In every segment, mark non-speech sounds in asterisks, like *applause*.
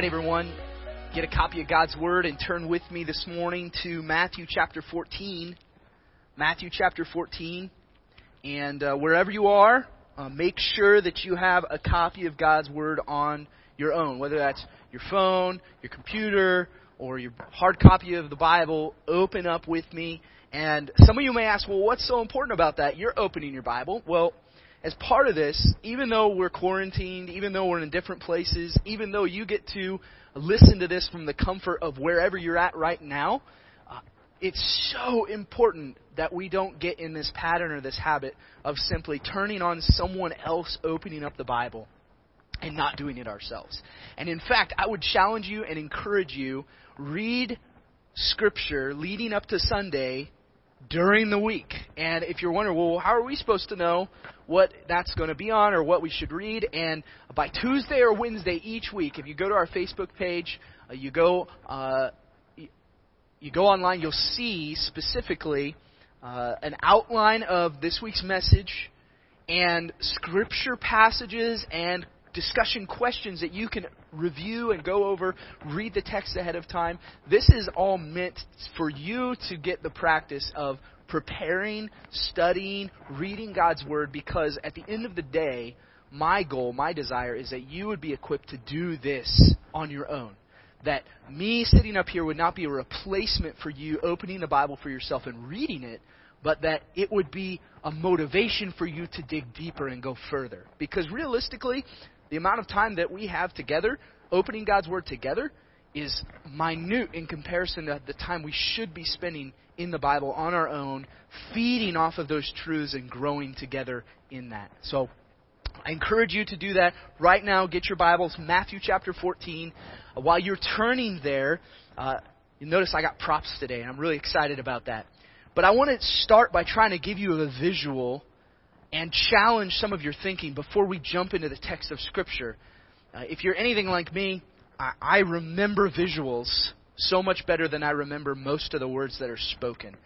Right, everyone, get a copy of God's Word and turn with me this morning to Matthew chapter 14. Matthew chapter 14. And uh, wherever you are, uh, make sure that you have a copy of God's Word on your own, whether that's your phone, your computer, or your hard copy of the Bible. Open up with me. And some of you may ask, well, what's so important about that? You're opening your Bible. Well, as part of this, even though we're quarantined, even though we're in different places, even though you get to listen to this from the comfort of wherever you're at right now, uh, it's so important that we don't get in this pattern or this habit of simply turning on someone else opening up the Bible and not doing it ourselves. And in fact, I would challenge you and encourage you read scripture leading up to Sunday during the week. And if you're wondering, well, how are we supposed to know what that's going to be on or what we should read? And by Tuesday or Wednesday each week, if you go to our Facebook page, uh, you go uh, you go online, you'll see specifically uh, an outline of this week's message and scripture passages and discussion questions that you can review and go over, read the text ahead of time. This is all meant for you to get the practice of preparing, studying, reading God's Word because at the end of the day, my goal, my desire is that you would be equipped to do this on your own. That me sitting up here would not be a replacement for you opening the Bible for yourself and reading it, but that it would be a motivation for you to dig deeper and go further. Because realistically, the amount of time that we have together, opening God's Word together, is minute in comparison to the time we should be spending in the Bible on our own, feeding off of those truths and growing together in that. So, I encourage you to do that right now. Get your Bibles, Matthew chapter 14. Uh, while you're turning there, uh, you notice I got props today, and I'm really excited about that. But I want to start by trying to give you a visual and challenge some of your thinking before we jump into the text of Scripture. Uh, if you're anything like me, I, I remember visuals so much better than I remember most of the words that are spoken.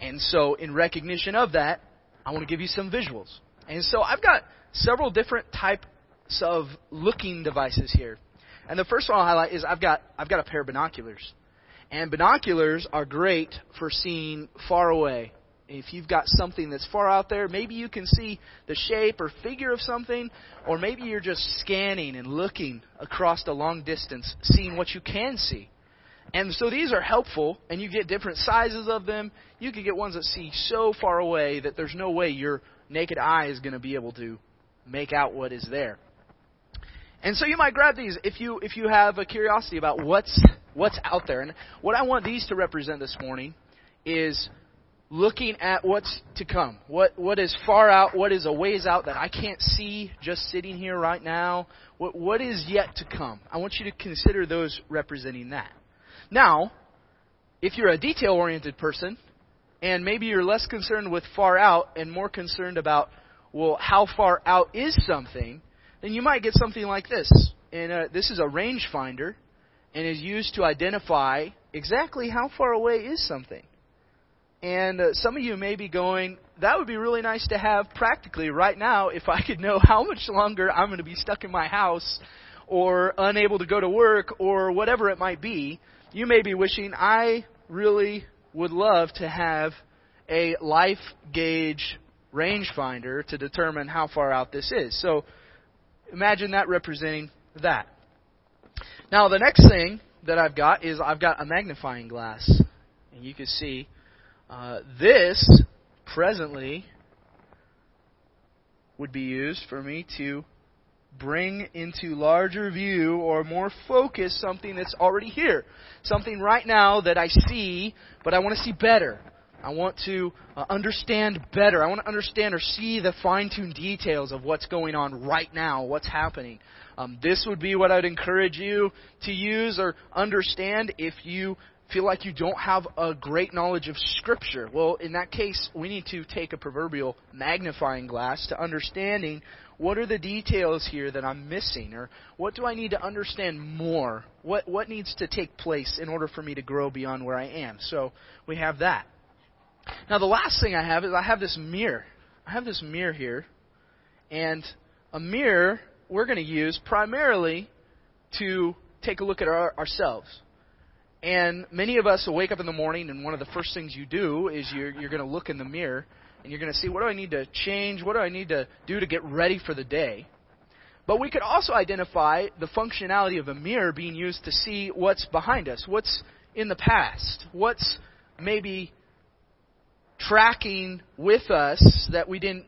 And so, in recognition of that, I want to give you some visuals. And so, I've got several different types of looking devices here. And the first one I'll highlight is I've got I've got a pair of binoculars. And binoculars are great for seeing far away if you've got something that's far out there, maybe you can see the shape or figure of something, or maybe you're just scanning and looking across a long distance, seeing what you can see. And so these are helpful, and you get different sizes of them. You can get ones that see so far away that there's no way your naked eye is going to be able to make out what is there. And so you might grab these if you if you have a curiosity about what's what's out there. And what I want these to represent this morning is looking at what's to come. What what is far out, what is a ways out that I can't see just sitting here right now. What what is yet to come. I want you to consider those representing that. Now, if you're a detail oriented person, and maybe you're less concerned with far out and more concerned about, well, how far out is something, then you might get something like this. And uh, this is a rangefinder and is used to identify exactly how far away is something. And uh, some of you may be going, that would be really nice to have practically right now if I could know *laughs* how much longer I'm going to be stuck in my house or unable to go to work or whatever it might be. You may be wishing, I really would love to have a life gauge rangefinder to determine how far out this is. So imagine that representing that. Now, the next thing that I've got is I've got a magnifying glass. And you can see uh, this presently would be used for me to bring into larger view or more focus something that's already here. Something right now that I see, but I want to see better. I want to uh, understand better. I want to understand or see the fine tuned details of what's going on right now, what's happening. Um, this would be what I'd encourage you to use or understand if you feel like you don't have a great knowledge of Scripture. Well, in that case, we need to take a proverbial magnifying glass to understanding what are the details here that I'm missing, or what do I need to understand more? What what needs to take place in order for me to grow beyond where I am? So we have that. Now the last thing I have is I have this mirror. I have this mirror here, and a mirror we're going to use primarily to take a look at our, ourselves. And many of us will wake up in the morning, and one of the first things you do is you're, you're going to look in the mirror and you're going to see what do I need to change? What do I need to do to get ready for the day? But we could also identify the functionality of a mirror being used to see what's behind us, what's in the past, what's maybe tracking with us that we didn't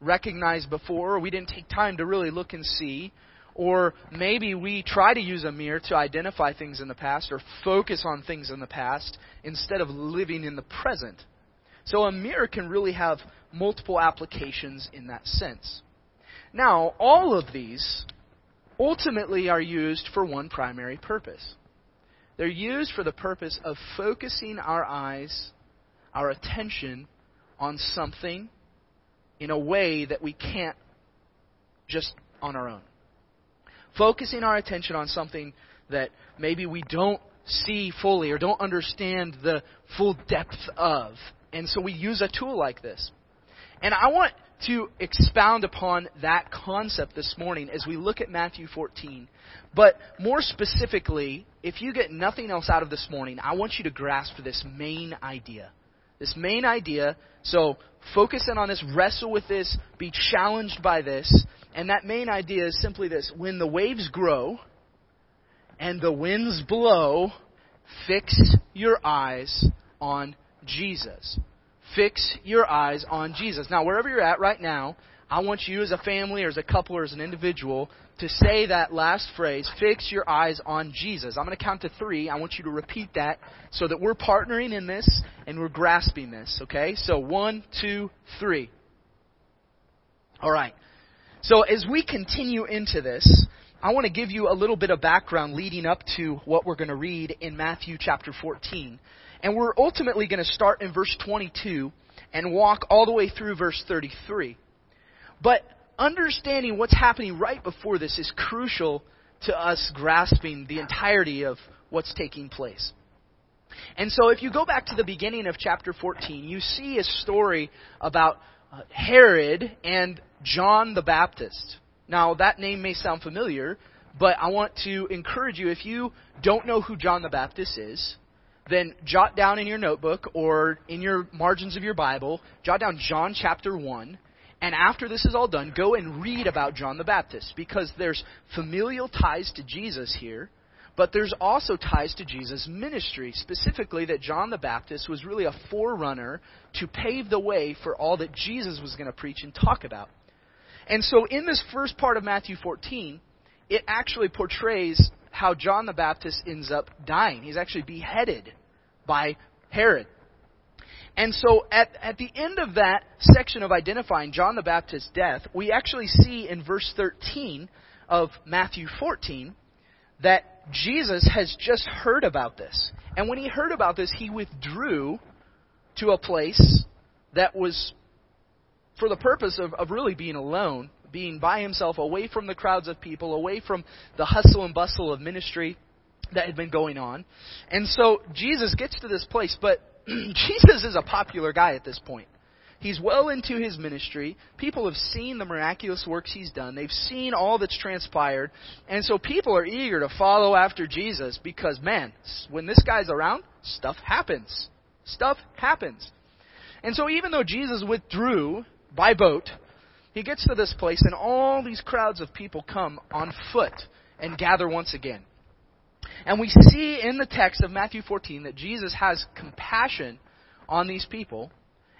recognize before, or we didn't take time to really look and see. Or maybe we try to use a mirror to identify things in the past or focus on things in the past instead of living in the present. So a mirror can really have multiple applications in that sense. Now, all of these ultimately are used for one primary purpose. They're used for the purpose of focusing our eyes, our attention on something in a way that we can't just on our own. Focusing our attention on something that maybe we don't see fully or don't understand the full depth of and so we use a tool like this. And I want to expound upon that concept this morning as we look at Matthew 14. But more specifically, if you get nothing else out of this morning, I want you to grasp this main idea. This main idea. So focus in on this, wrestle with this, be challenged by this. And that main idea is simply this when the waves grow and the winds blow, fix your eyes on Jesus. Fix your eyes on Jesus. Now, wherever you're at right now, I want you as a family or as a couple or as an individual to say that last phrase, fix your eyes on Jesus. I'm going to count to three. I want you to repeat that so that we're partnering in this and we're grasping this, okay? So one, two, three. All right. So as we continue into this, I want to give you a little bit of background leading up to what we're going to read in Matthew chapter 14. And we're ultimately going to start in verse 22 and walk all the way through verse 33. But understanding what's happening right before this is crucial to us grasping the entirety of what's taking place. And so if you go back to the beginning of chapter 14, you see a story about uh, Herod and John the Baptist. Now, that name may sound familiar, but I want to encourage you if you don't know who John the Baptist is, then jot down in your notebook or in your margins of your Bible, jot down John chapter 1. And after this is all done, go and read about John the Baptist because there's familial ties to Jesus here, but there's also ties to Jesus' ministry, specifically that John the Baptist was really a forerunner to pave the way for all that Jesus was going to preach and talk about. And so in this first part of Matthew 14, it actually portrays how John the Baptist ends up dying. He's actually beheaded by Herod. And so at, at the end of that section of identifying John the Baptist's death, we actually see in verse 13 of Matthew 14 that Jesus has just heard about this. And when he heard about this, he withdrew to a place that was for the purpose of, of really being alone, being by himself, away from the crowds of people, away from the hustle and bustle of ministry that had been going on. And so Jesus gets to this place, but *clears throat* Jesus is a popular guy at this point. He's well into his ministry. People have seen the miraculous works he's done. They've seen all that's transpired. And so people are eager to follow after Jesus because, man, when this guy's around, stuff happens. Stuff happens. And so even though Jesus withdrew by boat, he gets to this place and all these crowds of people come on foot and gather once again. And we see in the text of Matthew 14 that Jesus has compassion on these people.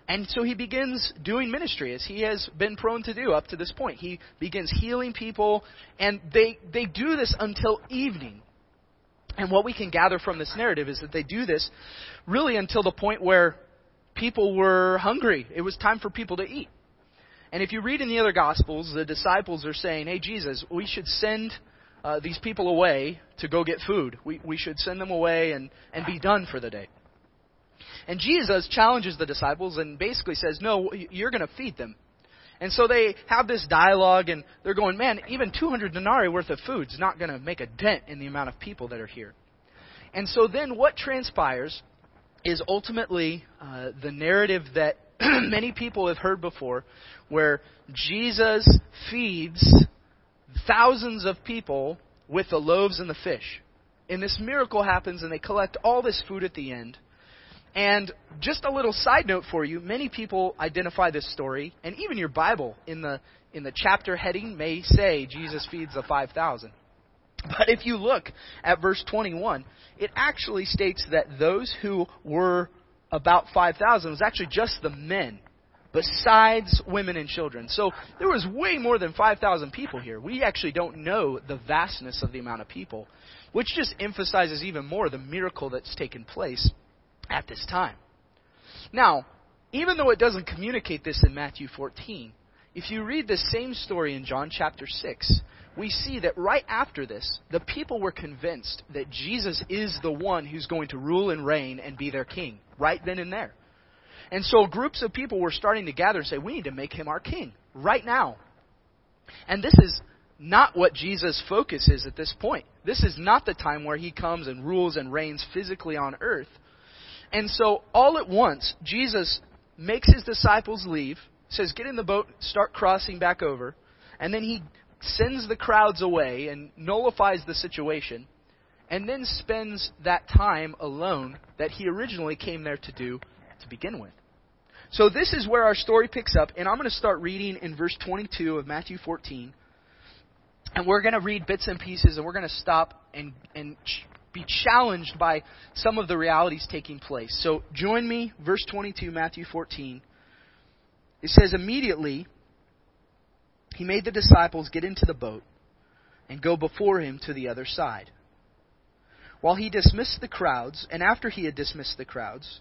And so he begins doing ministry as he has been prone to do up to this point. He begins healing people, and they, they do this until evening. And what we can gather from this narrative is that they do this really until the point where people were hungry. It was time for people to eat. And if you read in the other Gospels, the disciples are saying, hey, Jesus, we should send uh, these people away to go get food. We, we should send them away and, and be done for the day. And Jesus challenges the disciples and basically says, no, you're going to feed them. And so they have this dialogue and they're going, man, even 200 denarii worth of food is not going to make a dent in the amount of people that are here. And so then what transpires is ultimately uh, the narrative that *clears throat* many people have heard before, where Jesus feeds thousands of people with the loaves and the fish. And this miracle happens, and they collect all this food at the end. And just a little side note for you, many people identify this story, and even your Bible in the in the chapter heading may say Jesus feeds the 5000. But if you look at verse 21, it actually states that those who were about 5,000 was actually just the men, besides women and children. So there was way more than 5,000 people here. We actually don't know the vastness of the amount of people, which just emphasizes even more the miracle that's taken place at this time. Now, even though it doesn't communicate this in Matthew 14, if you read the same story in John chapter 6, we see that right after this, the people were convinced that Jesus is the one who's going to rule and reign and be their king, right then and there. And so groups of people were starting to gather and say, we need to make him our king, right now. And this is not what Jesus' focus is at this point. This is not the time where he comes and rules and reigns physically on earth. And so, all at once, Jesus makes his disciples leave, says, Get in the boat, start crossing back over. And then he sends the crowds away and nullifies the situation, and then spends that time alone that he originally came there to do to begin with. So this is where our story picks up, and I'm going to start reading in verse 22 of Matthew 14. And we're going to read bits and pieces, and we're going to stop and, and be challenged by some of the realities taking place. So join me, verse 22, Matthew 14. It says, Immediately he made the disciples get into the boat and go before him to the other side. While he dismissed the crowds, and after he had dismissed the crowds,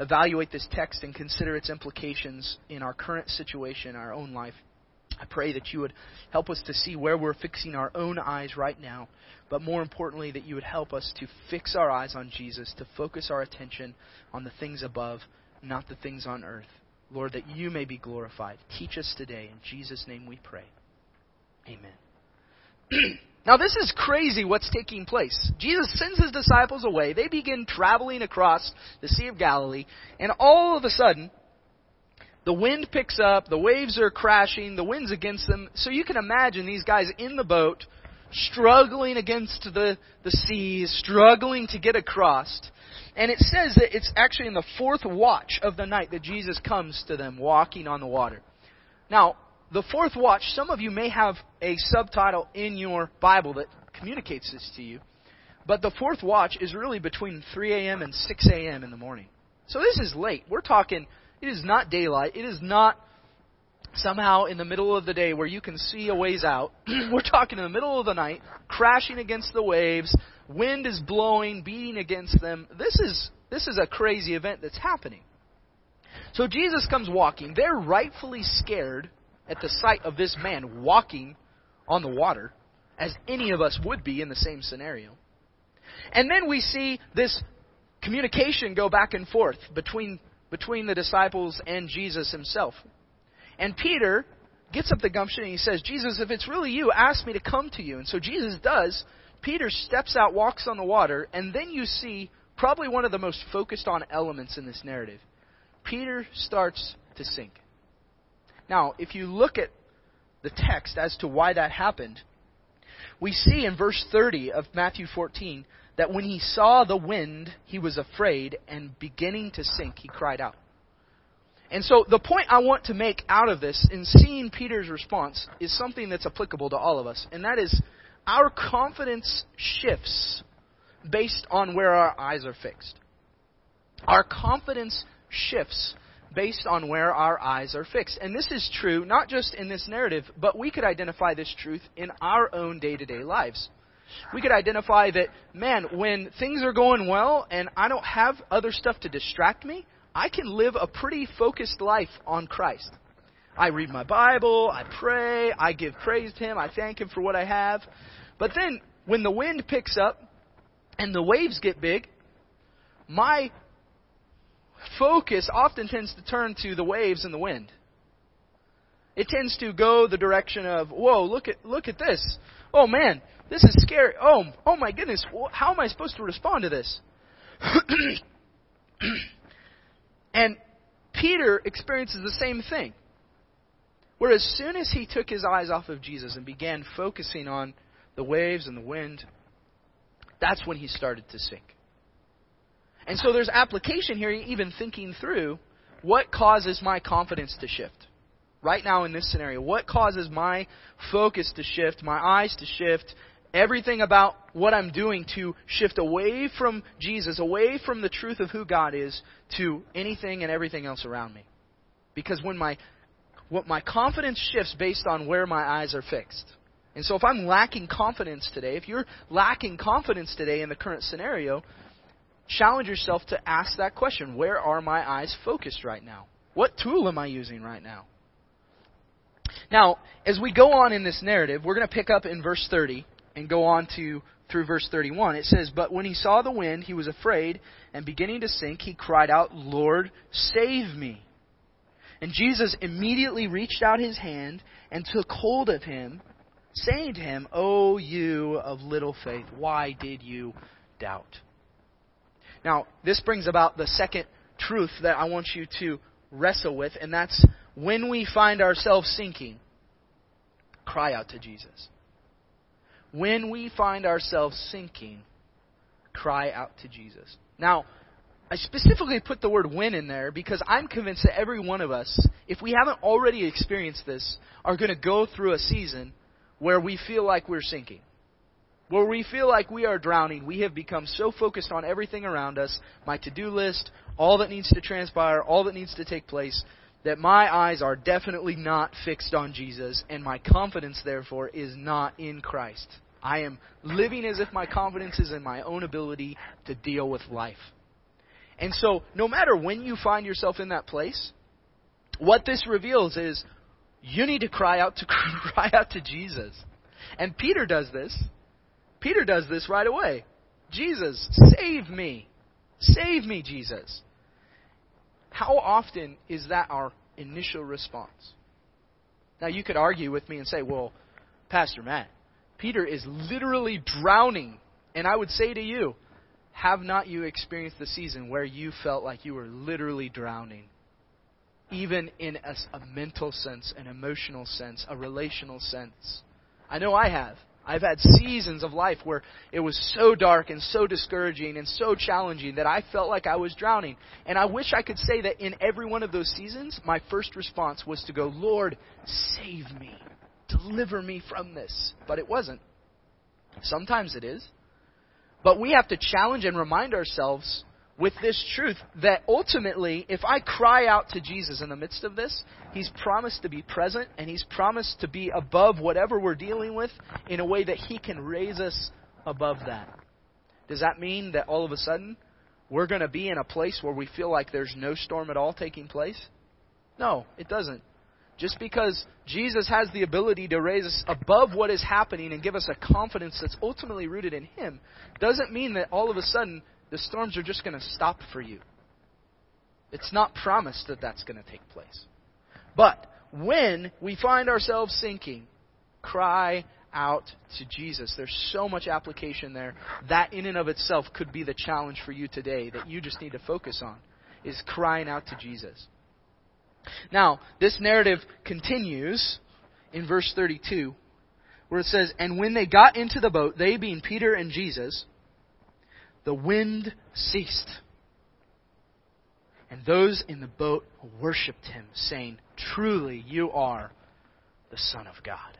evaluate this text and consider its implications in our current situation, our own life, I pray that you would help us to see where we're fixing our own eyes right now, but more importantly, that you would help us to fix our eyes on Jesus, to focus our attention on the things above, not the things on earth. Lord, that you may be glorified. Teach us today. In Jesus' name we pray. Amen. *clears throat* now, this is crazy what's taking place. Jesus sends his disciples away. They begin traveling across the Sea of Galilee, and all of a sudden, the wind picks up, the waves are crashing, the wind's against them. So you can imagine these guys in the boat, struggling against the, the seas, struggling to get across. And it says that it's actually in the fourth watch of the night that Jesus comes to them walking on the water. Now, the fourth watch, some of you may have a subtitle in your Bible that communicates this to you. But the fourth watch is really between 3 a.m. and 6 a.m. in the morning. So this is late. We're talking it is not daylight. It is not somehow in the middle of the day where you can see a ways out. *clears throat* We're talking in the middle of the night, crashing against the waves, wind is blowing, beating against them. This is this is a crazy event that's happening. So Jesus comes walking. They're rightfully scared at the sight of this man walking on the water, as any of us would be in the same scenario. And then we see this communication go back and forth between between the disciples and Jesus himself. And Peter gets up the gumption and he says, Jesus, if it's really you, ask me to come to you. And so Jesus does. Peter steps out, walks on the water, and then you see probably one of the most focused on elements in this narrative. Peter starts to sink. Now, if you look at the text as to why that happened, we see in verse 30 of Matthew 14 that when he saw the wind, he was afraid, and beginning to sink, he cried out. And so the point I want to make out of this in seeing Peter's response is something that's applicable to all of us, and that is our confidence shifts based on where our eyes are fixed. Our confidence shifts based on where our eyes are fixed. And this is true not just in this narrative, but we could identify this truth in our own day to day lives. We could identify that, man, when things are going well and I don't have other stuff to distract me, I can live a pretty focused life on Christ. I read my Bible, I pray, I give praise to Him, I thank Him for what I have. But then, when the wind picks up and the waves get big, my focus often tends to turn to the waves and the wind. It tends to go the direction of, whoa, look at, look at this. Oh man, this is scary. Oh, oh my goodness, how am I supposed to respond to this? *clears throat* and Peter experiences the same thing. Where as soon as he took his eyes off of Jesus and began focusing on the waves and the wind, that's when he started to sink. And so there's application here, even thinking through what causes my confidence to shift. Right now in this scenario, what causes my focus to shift, my eyes to shift, everything about what I'm doing to shift away from Jesus, away from the truth of who God is, to anything and everything else around me. Because when my what my confidence shifts based on where my eyes are fixed. And so if I'm lacking confidence today, if you're lacking confidence today in the current scenario, challenge yourself to ask that question Where are my eyes focused right now? What tool am I using right now? Now, as we go on in this narrative, we're going to pick up in verse 30 and go on to through verse 31. It says, But when he saw the wind, he was afraid, and beginning to sink, he cried out, Lord, save me. And Jesus immediately reached out his hand and took hold of him, saying to him, O you of little faith, why did you doubt? Now, this brings about the second truth that I want you to wrestle with, and that's when we find ourselves sinking, cry out to Jesus. When we find ourselves sinking, cry out to Jesus. Now, I specifically put the word when in there because I'm convinced that every one of us, if we haven't already experienced this, are going to go through a season where we feel like we're sinking where we feel like we are drowning, we have become so focused on everything around us, my to do list, all that needs to transpire, all that needs to take place, that my eyes are definitely not fixed on Jesus, and my confidence, therefore, is not in Christ. I am living as if my confidence is in my own ability to deal with life. And so, no matter when you find yourself in that place, what this reveals is you need to cry out to *laughs* cry out to Jesus. And Peter does this. Peter does this right away. Jesus, save me. Save me, Jesus. How often is that our initial response? Now, you could argue with me and say, well, Pastor Matt, Peter is literally drowning. And I would say to you, have not you experienced the season where you felt like you were literally drowning? Even in a, a mental sense, an emotional sense, a relational sense. I know I have. I've had seasons of life where it was so dark and so discouraging and so challenging that I felt like I was drowning. And I wish I could say that in every one of those seasons, my first response was to go, Lord, save me. Deliver me from this. But it wasn't. Sometimes it is. But we have to challenge and remind ourselves with this truth that ultimately, if I cry out to Jesus in the midst of this, He's promised to be present and He's promised to be above whatever we're dealing with in a way that He can raise us above that. Does that mean that all of a sudden we're going to be in a place where we feel like there's no storm at all taking place? No, it doesn't. Just because Jesus has the ability to raise us above what is happening and give us a confidence that's ultimately rooted in Him doesn't mean that all of a sudden the storms are just going to stop for you. It's not promised that that's going to take place. But when we find ourselves sinking, cry out to Jesus. There's so much application there. That in and of itself could be the challenge for you today that you just need to focus on is crying out to Jesus. Now, this narrative continues in verse 32 where it says, And when they got into the boat, they being Peter and Jesus, the wind ceased. And those in the boat worshipped him, saying, Truly you are the Son of God.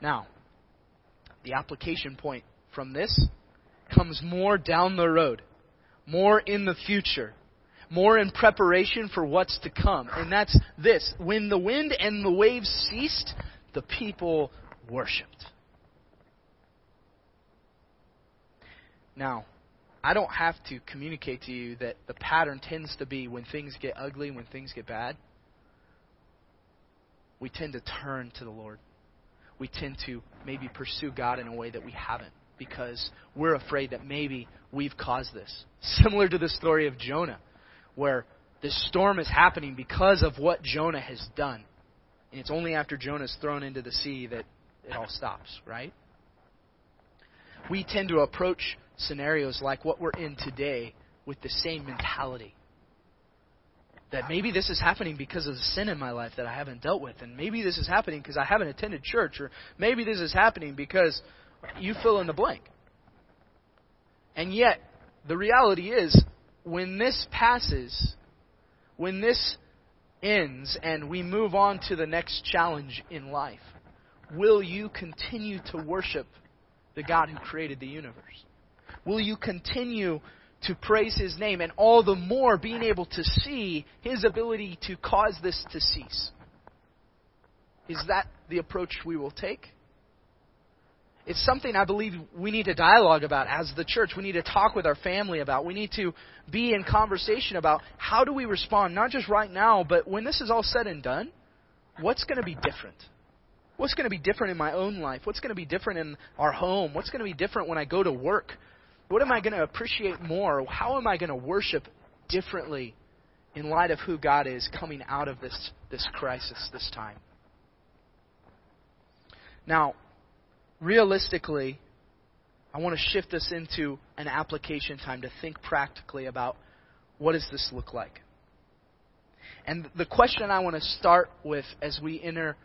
Now, the application point from this comes more down the road, more in the future, more in preparation for what's to come. And that's this. When the wind and the waves ceased, the people worshiped. Now, I don't have to communicate to you that the pattern tends to be when things get ugly, when things get bad, we tend to turn to the Lord we tend to maybe pursue God in a way that we haven't because we're afraid that maybe we've caused this. *laughs* Similar to the story of Jonah, where this storm is happening because of what Jonah has done. And it's only after Jonah's thrown into the sea that it all stops, right? We tend to approach scenarios like what we're in today with the same mentality that maybe this is happening because of the sin in my life that I haven't dealt with, and maybe this is happening because I haven't attended church, or maybe this is happening because you fill in the blank. And yet, the reality is, when this passes, when this ends, and we move on to the next challenge in life, will you continue to worship the God who created the universe? Will you continue to praise his name, and all the more being able to see his ability to cause this to cease. Is that the approach we will take? It's something I believe we need to dialogue about as the church. We need to talk with our family about. We need to be in conversation about how do we respond, not just right now, but when this is all said and done, what's going to be different? What's going to be different in my own life? What's going to be different in our home? What's going to be different when I go to work? What am I going to appreciate more? How am I going to worship differently in light of who God is coming out of this, this crisis, this time? Now, realistically, I want to shift this into an application time to think practically about what does this look like? And the question I want to start with as we enter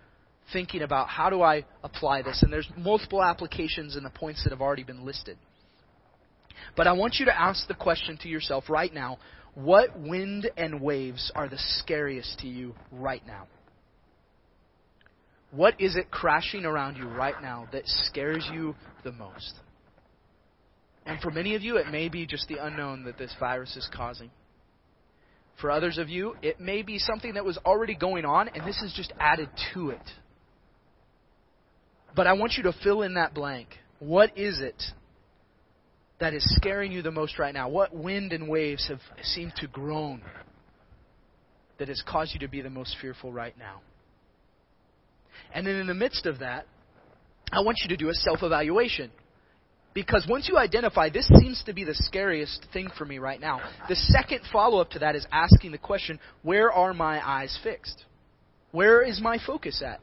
thinking about how do I apply this, and there's multiple applications in the points that have already been listed. But I want you to ask the question to yourself right now what wind and waves are the scariest to you right now? What is it crashing around you right now that scares you the most? And for many of you, it may be just the unknown that this virus is causing. For others of you, it may be something that was already going on, and this is just added to it. But I want you to fill in that blank. What is it that is scaring you the most right now? What wind and waves have seemed to groan that has caused you to be the most fearful right now? And then in the midst of that, I want you to do a self evaluation. Because once you identify, this seems to be the scariest thing for me right now, the second follow up to that is asking the question where are my eyes fixed? Where is my focus at?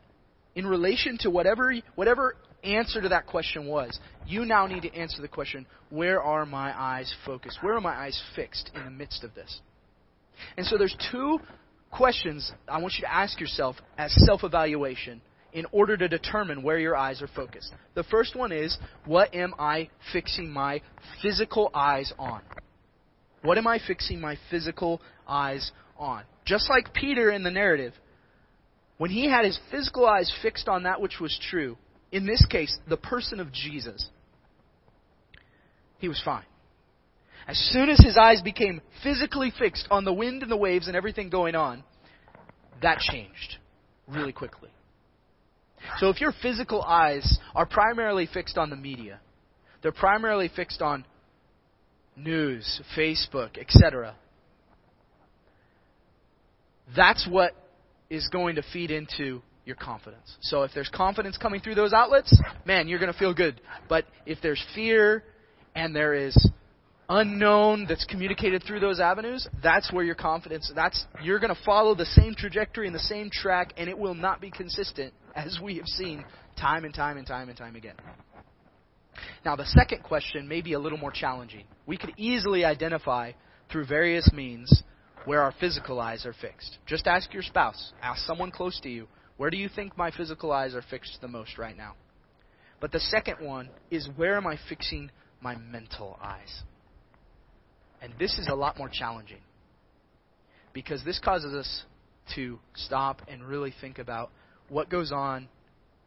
In relation to whatever, whatever answer to that question was, you now need to answer the question, where are my eyes focused? Where are my eyes fixed in the midst of this? And so there's two questions I want you to ask yourself as self-evaluation in order to determine where your eyes are focused. The first one is, what am I fixing my physical eyes on? What am I fixing my physical eyes on? Just like Peter in the narrative, when he had his physical eyes fixed on that which was true, in this case, the person of Jesus, he was fine. As soon as his eyes became physically fixed on the wind and the waves and everything going on, that changed really quickly. So if your physical eyes are primarily fixed on the media, they're primarily fixed on news, Facebook, etc. That's what is going to feed into your confidence. So if there's confidence coming through those outlets, man, you're going to feel good. But if there's fear and there is unknown that's communicated through those avenues, that's where your confidence, that's, you're going to follow the same trajectory and the same track, and it will not be consistent, as we have seen time and time and time and time again. Now, the second question may be a little more challenging. We could easily identify through various means where our physical eyes are fixed. Just ask your spouse, ask someone close to you, where do you think my physical eyes are fixed the most right now? But the second one is where am I fixing my mental eyes? And this is a lot more challenging because this causes us to stop and really think about what goes on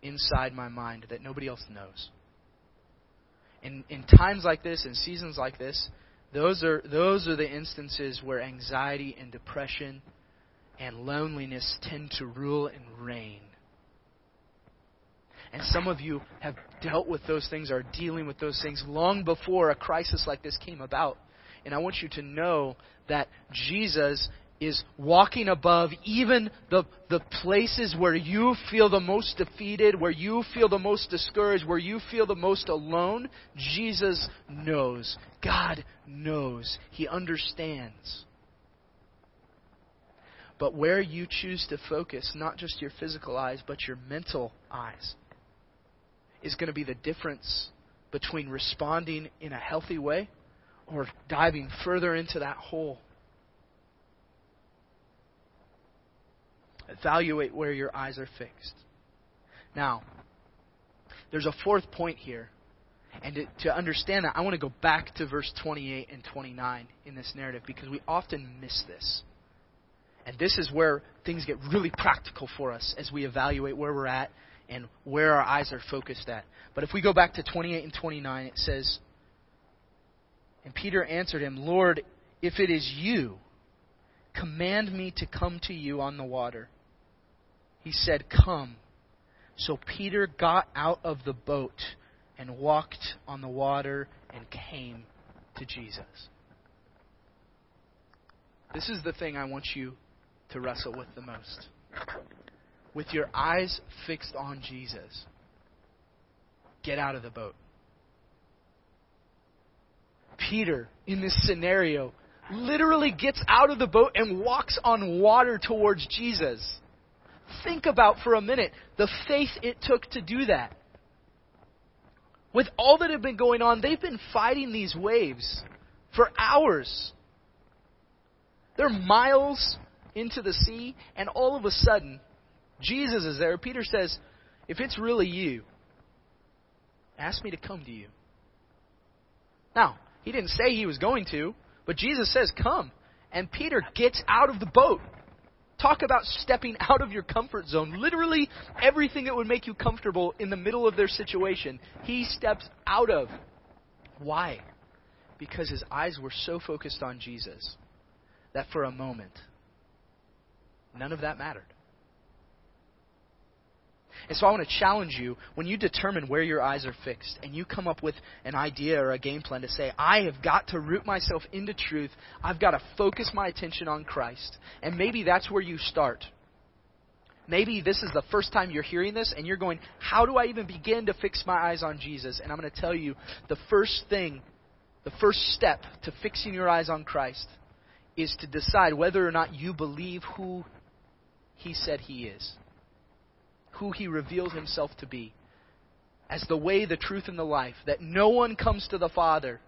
inside my mind that nobody else knows. In, in times like this, in seasons like this, those are, those are the instances where anxiety and depression and loneliness tend to rule and reign. And some of you have dealt with those things, are dealing with those things long before a crisis like this came about. And I want you to know that Jesus is walking above even the, the places where you feel the most defeated, where you feel the most discouraged, where you feel the most alone. Jesus knows. God knows. He understands. But where you choose to focus, not just your physical eyes, but your mental eyes, is going to be the difference between responding in a healthy way or diving further into that hole. Evaluate where your eyes are fixed. Now, there's a fourth point here. And to, to, understand that, I want to go back to verse 28 and 29 in this narrative because we often miss this. And this is where things get really practical for us as we evaluate where we're at and where our eyes are focused at. But if we go back to 28 and 29, it says, And Peter answered him, Lord, if it is you, command me to come to you on the water. He said, Come. So Peter got out of the boat and walked on the water and came to Jesus. This is the thing I want you to wrestle with the most. With your eyes fixed on Jesus, get out of the boat. Peter, in this scenario, literally gets out of the boat and walks on water towards Jesus. Think about for a minute the faith it took to do that. With all that had been going on, they've been fighting these waves for hours. They're miles into the sea, and all of a sudden, Jesus is there. Peter says, If it's really you, ask me to come to you. Now, he didn't say he was going to, but Jesus says, Come. And Peter gets out of the boat. Talk about stepping out of your comfort zone. Literally everything that would make you comfortable in the middle of their situation, he steps out of. Why? Because his eyes were so focused on Jesus that for a moment, none of that mattered. And so I want to challenge you when you determine where your eyes are fixed and you come up with an idea or a game plan to say, I have got to root myself into truth. I've got to focus my attention on Christ. And maybe that's where you start. Maybe this is the first time you're hearing this and you're going, How do I even begin to fix my eyes on Jesus? And I'm going to tell you the first thing, the first step to fixing your eyes on Christ is to decide whether or not you believe who He said He is who he revealed himself to be as the way, the truth, and the life, that no one comes to the Father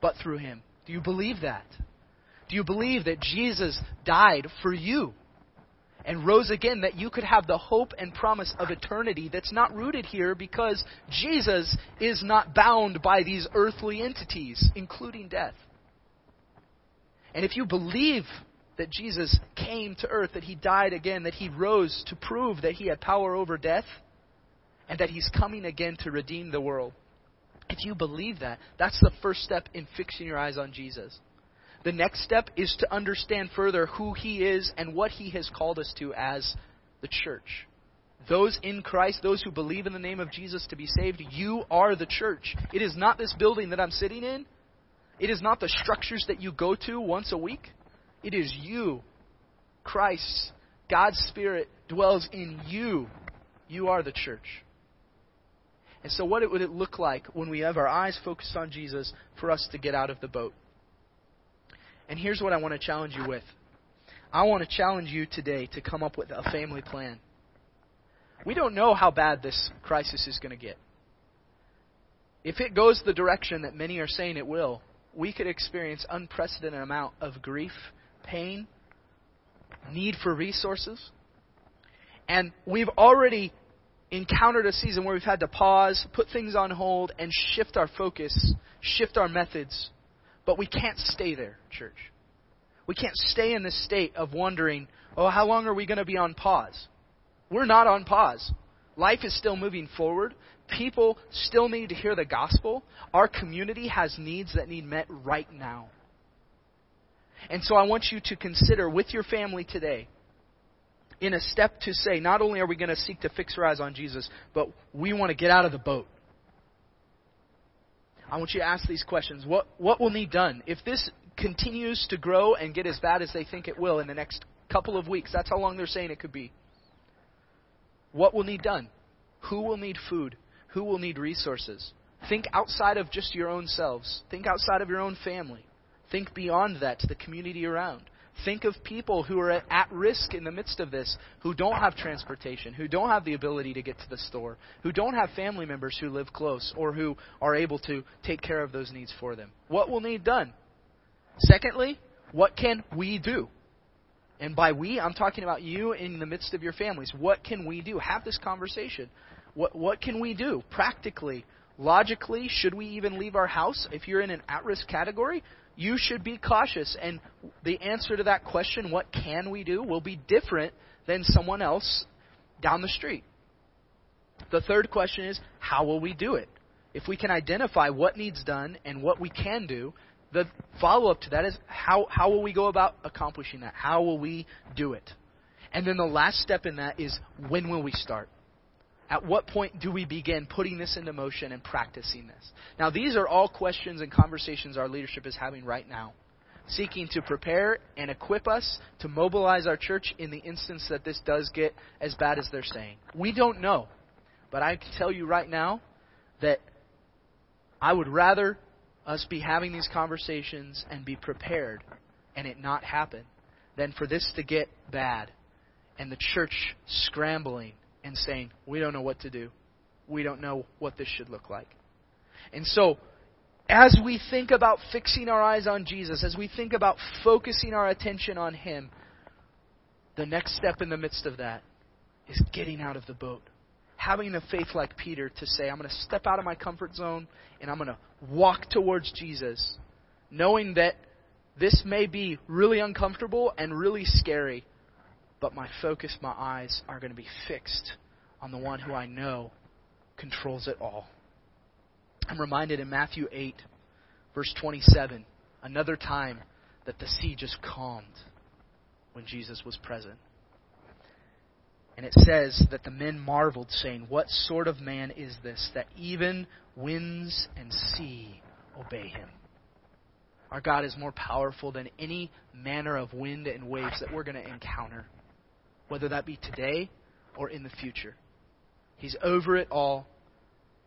but through him. Do you believe that? Do you believe that Jesus died for you and rose again that you could have the hope and promise of eternity that's not rooted here because Jesus is not bound by these earthly entities, including death? And if you believe that Jesus came to earth, that he died again, that he rose to prove that he had power over death, and that he's coming again to redeem the world. If you believe that, that's the first step in fixing your eyes on Jesus. The next step is to understand further who he is and what he has called us to as the church. Those in Christ, those who believe in the name of Jesus to be saved, you are the church. It is not this building that I'm sitting in. It is not the structures that you go to once a week. It is you. Christ, God's Spirit dwells in you. You are the church. And so, what would it look like when we have our eyes focused on Jesus for us to get out of the boat? And here's what I want to challenge you with I want to challenge you today to come up with a family plan. We don't know how bad this crisis is going to get. If it goes the direction that many are saying it will, we could experience unprecedented amount of grief, pain, need for resources. And we've already encountered a season where we've had to pause, put things on hold, and shift our focus, shift our methods. But we can't stay there, church. We can't stay in this state of wondering, oh, how long are we going to be on pause? We're not on pause. Life is still moving forward. People still need to hear the gospel. Our community has needs that need met right now. And so I want you to consider with your family today, in a step to say, not only are we going to seek to fix our eyes on Jesus, but we want to get out of the boat. I want you to ask these questions. What, what will need done? If this continues to grow and get as bad as they think it will in the next couple of weeks, that's how long they're saying it could be. What will need done? Who will need food? Who will need resources? Think outside of just your own selves. Think outside of your own family. Think beyond that to the community around. Think of people who are at risk in the midst of this, who don't have transportation, who don't have the ability to get to the store, who don't have family members who live close, or who are able to take care of those needs for them. What will need done? Secondly, what can we do? And by we, I'm talking about you in the midst of your families. What can we do? Have this conversation. What, what can we do practically? Logically, should we even leave our house? If you're in an at risk category, you should be cautious. And the answer to that question, what can we do, will be different than someone else down the street. The third question is, how will we do it? If we can identify what needs done and what we can do, the follow up to that is how, how will we go about accomplishing that? How will we do it? And then the last step in that is when will we start? At what point do we begin putting this into motion and practicing this? Now, these are all questions and conversations our leadership is having right now, seeking to prepare and equip us to mobilize our church in the instance that this does get as bad as they're saying. We don't know, but I can tell you right now that I would rather us be having these conversations and be prepared and it not happen than for this to get bad and the church scrambling and saying, We don't know what to do. We don't know what this should look like. And so, as we think about fixing our eyes on Jesus, as we think about focusing our attention on Him, the next step in the midst of that is getting out of the boat. Having the faith like Peter to say, I'm going to step out of my comfort zone and I'm going to walk towards Jesus, knowing that this may be really uncomfortable and really scary, but my focus, my eyes are going to be fixed on the one who I know controls it all. I'm reminded in Matthew 8, verse 27, another time that the sea just calmed when Jesus was present. And it says that the men marveled, saying, What sort of man is this that even winds and sea obey him? Our God is more powerful than any manner of wind and waves that we're going to encounter whether that be today or in the future. He's over it all.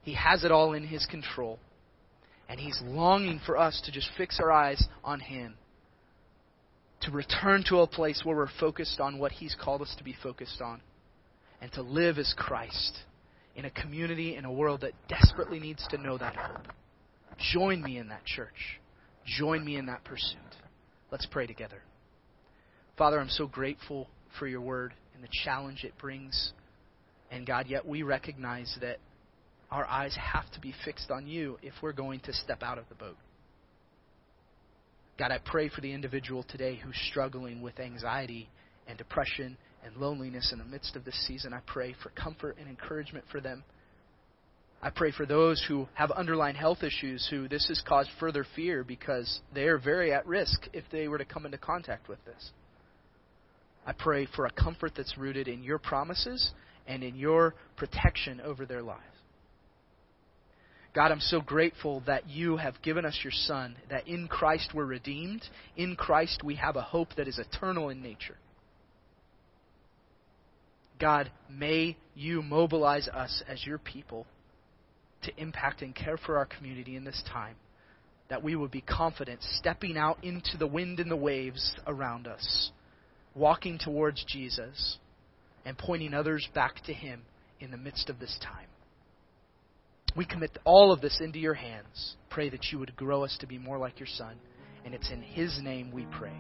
He has it all in His control. And He's longing for us to just fix our eyes on Him. To return to a place where we're focused on what He's called us to be focused on. And to live as Christ in a community, in a world that desperately needs to know that hope. Join me in that church. Join me in that pursuit. Let's pray together. Father, I'm so grateful for your word and the challenge it brings. And God, yet we recognize that our eyes have to be fixed on you if we're going to step out of the boat. God, I pray for the individual today who's struggling with anxiety and depression and loneliness in the midst of this season. I pray for comfort and encouragement for them. I pray for those who have underlying health issues who this has caused further fear because they are very at risk if they were to come into contact with this. I pray for a comfort that's rooted in your promises and in your protection over their lives. God, I'm so grateful that you have given us your Son, that in Christ we're redeemed. In Christ we have a hope that is eternal in nature. God, may you mobilize us as your people to impact and care for our community in this time. That we would be confident stepping out into the wind and the waves around us, walking towards Jesus, and pointing others back to Him in the midst of this time. We commit all of this into your hands. Pray that you would grow us to be more like your Son. And it's in His name we pray.